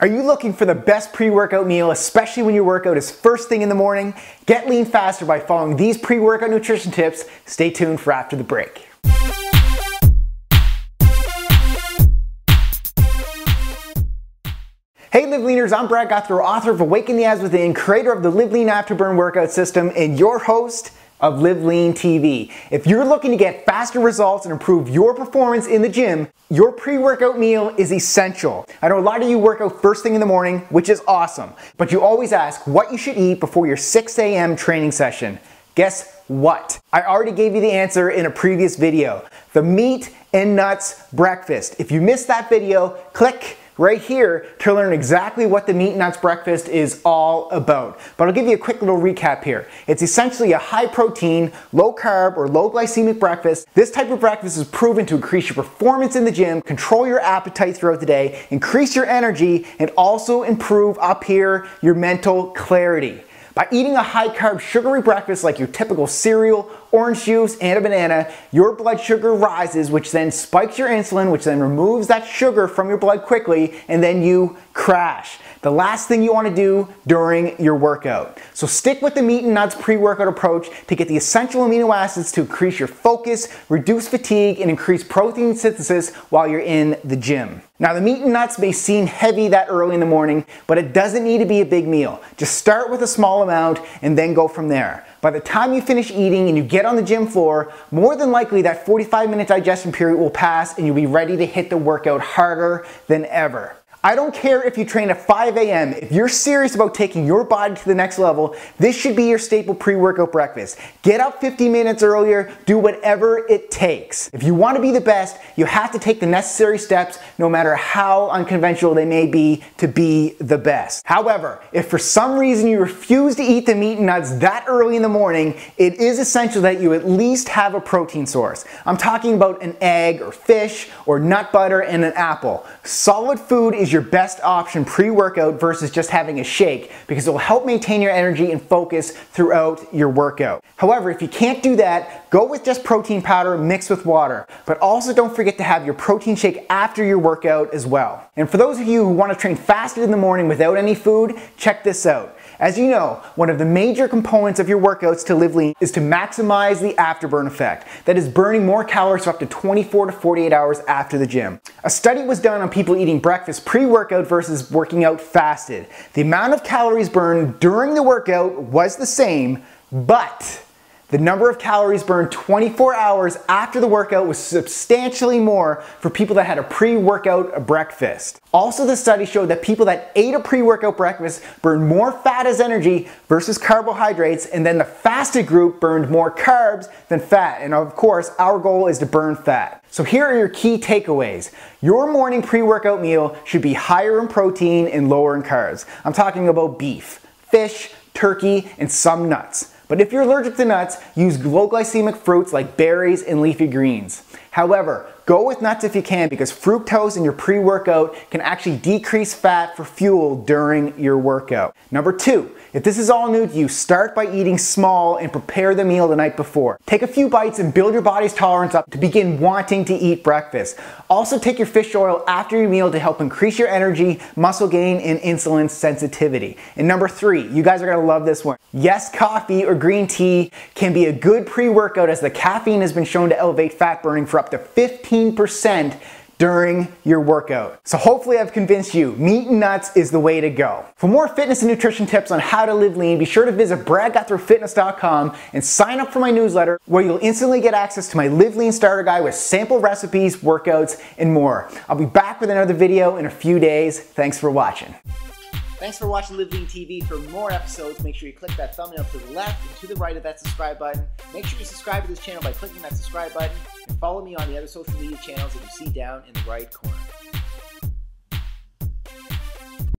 Are you looking for the best pre-workout meal, especially when your workout is first thing in the morning? Get lean faster by following these pre-workout nutrition tips. Stay tuned for after the break. Hey Live Leaners, I'm Brad Gouthro, author of Awaken the Abs Within, creator of the Live Lean Afterburn workout system, and your host of Live Lean TV. If you're looking to get faster results and improve your performance in the gym, your pre-workout meal is essential. I know a lot of you work out first thing in the morning, which is awesome, but you always ask what you should eat before your 6 a.m. training session. Guess what? I already gave you the answer in a previous video. The meat and nuts breakfast. If you missed that video, click right here to learn exactly what the Meat and Nuts Breakfast is all about. But I'll give you a quick little recap here. It's essentially a high protein, low carb, or low glycemic breakfast. This type of breakfast is proven to increase your performance in the gym, control your appetite throughout the day, increase your energy, and also improve up here your mental clarity. By eating a high carb sugary breakfast like your typical cereal, orange juice, and a banana, your blood sugar rises, which then spikes your insulin, which then removes that sugar from your blood quickly, and then you crash. The last thing you want to do during your workout. So stick with the meat and nuts pre-workout approach to get the essential amino acids to increase your focus, reduce fatigue, and increase protein synthesis while you're in the gym. Now the meat and nuts may seem heavy that early in the morning, but it doesn't need to be a big meal. Just start with a small amount and then go from there. By the time you finish eating and you get on the gym floor, more than likely that 45 minute digestion period will pass and you'll be ready to hit the workout harder than ever. I don't care if you train at 5 a.m. If you're serious about taking your body to the next level, this should be your staple pre-workout breakfast. Get up 50 minutes earlier, do whatever it takes. If you want to be the best, you have to take the necessary steps, no matter how unconventional they may be, to be the best. However, if for some reason you refuse to eat the meat and nuts that early in the morning, it is essential that you at least have a protein source. I'm talking about an egg or fish or nut butter and an apple. Solid food is your best option pre-workout versus just having a shake because it will help maintain your energy and focus throughout your workout. However, if you can't do that, go with just protein powder mixed with water. But also don't forget to have your protein shake after your workout as well. And for those of you who want to train faster in the morning without any food, check this out. As you know, one of the major components of your workouts to live lean is to maximize the afterburn effect. That is burning more calories for up to 24 to 48 hours after the gym. A study was done on people eating breakfast pre-workout versus working out fasted. The amount of calories burned during the workout was the same, but the number of calories burned 24 hours after the workout was substantially more for people that had a pre-workout breakfast. Also, the study showed that people that ate a pre-workout breakfast burned more fat as energy versus carbohydrates, and then the fasted group burned more carbs than fat. And of course, our goal is to burn fat. So here are your key takeaways. Your morning pre-workout meal should be higher in protein and lower in carbs. I'm talking about beef, fish, turkey, and some nuts. But if you're allergic to nuts, use low glycemic fruits like berries and leafy greens. However, go with nuts if you can because fructose in your pre-workout can actually decrease fat for fuel during your workout. Number two, if this is all new to you, start by eating small and prepare the meal the night before. Take a few bites and build your body's tolerance up to begin wanting to eat breakfast. Also take your fish oil after your meal to help increase your energy, muscle gain, and insulin sensitivity. And number three, you guys are gonna love this one. Yes, coffee or green tea can be a good pre-workout as the caffeine has been shown to elevate fat burning for up to 15% during your workout. So hopefully I've convinced you meat and nuts is the way to go. For more fitness and nutrition tips on how to live lean, be sure to visit bradgouthrofitness.com and sign up for my newsletter where you'll instantly get access to my Live Lean Starter Guide with sample recipes, workouts, and more. I'll be back with another video in a few days. Thanks for watching. Thanks for watching Lean TV. For more episodes, make sure you click that thumbnail to the left and to the right of that subscribe button. Make sure you subscribe to this channel by clicking that subscribe button and follow me on the other social media channels that you see down in the right corner.